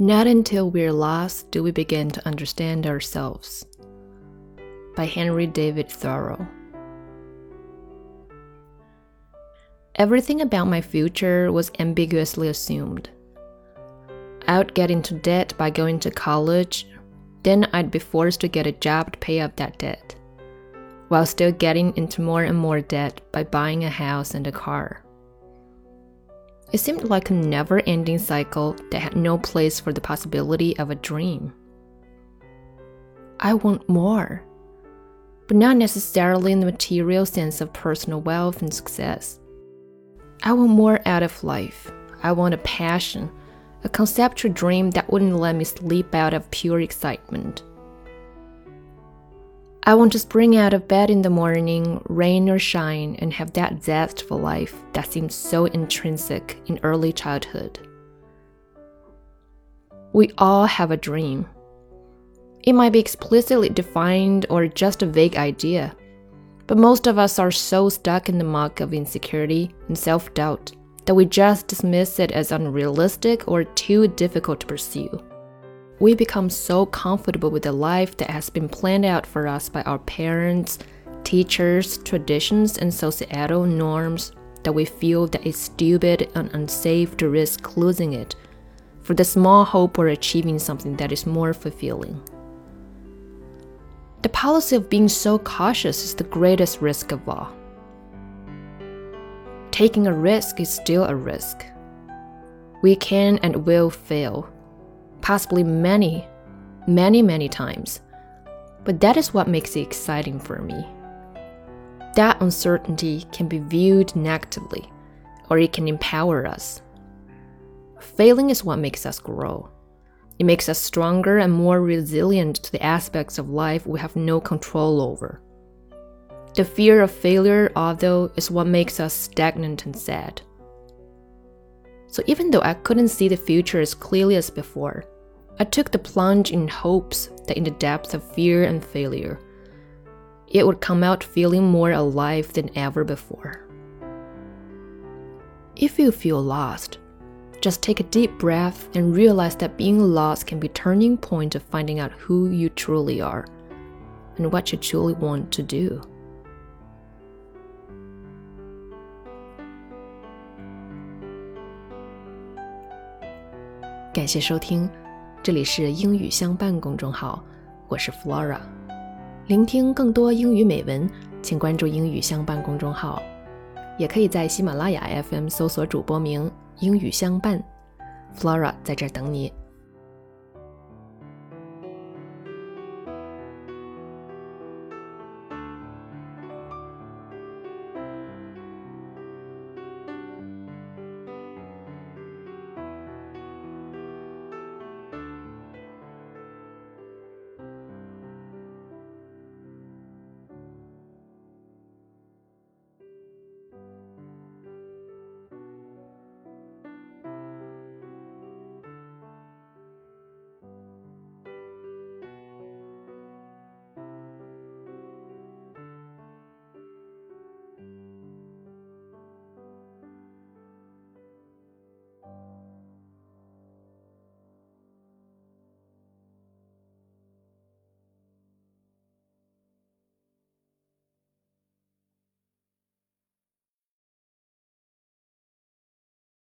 Not until we're lost do we begin to understand ourselves. By Henry David Thoreau. Everything about my future was ambiguously assumed. I would get into debt by going to college, then I'd be forced to get a job to pay up that debt, while still getting into more and more debt by buying a house and a car. It seemed like a never ending cycle that had no place for the possibility of a dream. I want more, but not necessarily in the material sense of personal wealth and success. I want more out of life. I want a passion, a conceptual dream that wouldn't let me sleep out of pure excitement. I want to spring out of bed in the morning, rain or shine, and have that zest for life that seems so intrinsic in early childhood. We all have a dream. It might be explicitly defined or just a vague idea, but most of us are so stuck in the muck of insecurity and self doubt that we just dismiss it as unrealistic or too difficult to pursue we become so comfortable with the life that has been planned out for us by our parents, teachers, traditions, and societal norms that we feel that it's stupid and unsafe to risk losing it for the small hope of achieving something that is more fulfilling. The policy of being so cautious is the greatest risk of all. Taking a risk is still a risk. We can and will fail possibly many, many, many times. But that is what makes it exciting for me. That uncertainty can be viewed negatively, or it can empower us. Failing is what makes us grow. It makes us stronger and more resilient to the aspects of life we have no control over. The fear of failure, although, is what makes us stagnant and sad. So even though I couldn't see the future as clearly as before, I took the plunge in hopes that in the depths of fear and failure, it would come out feeling more alive than ever before. If you feel lost, just take a deep breath and realize that being lost can be turning point of finding out who you truly are and what you truly want to do. Thank 这里是英语相伴公众号，我是 Flora。聆听更多英语美文，请关注英语相伴公众号，也可以在喜马拉雅 FM 搜索主播名“英语相伴 ”，Flora 在这儿等你。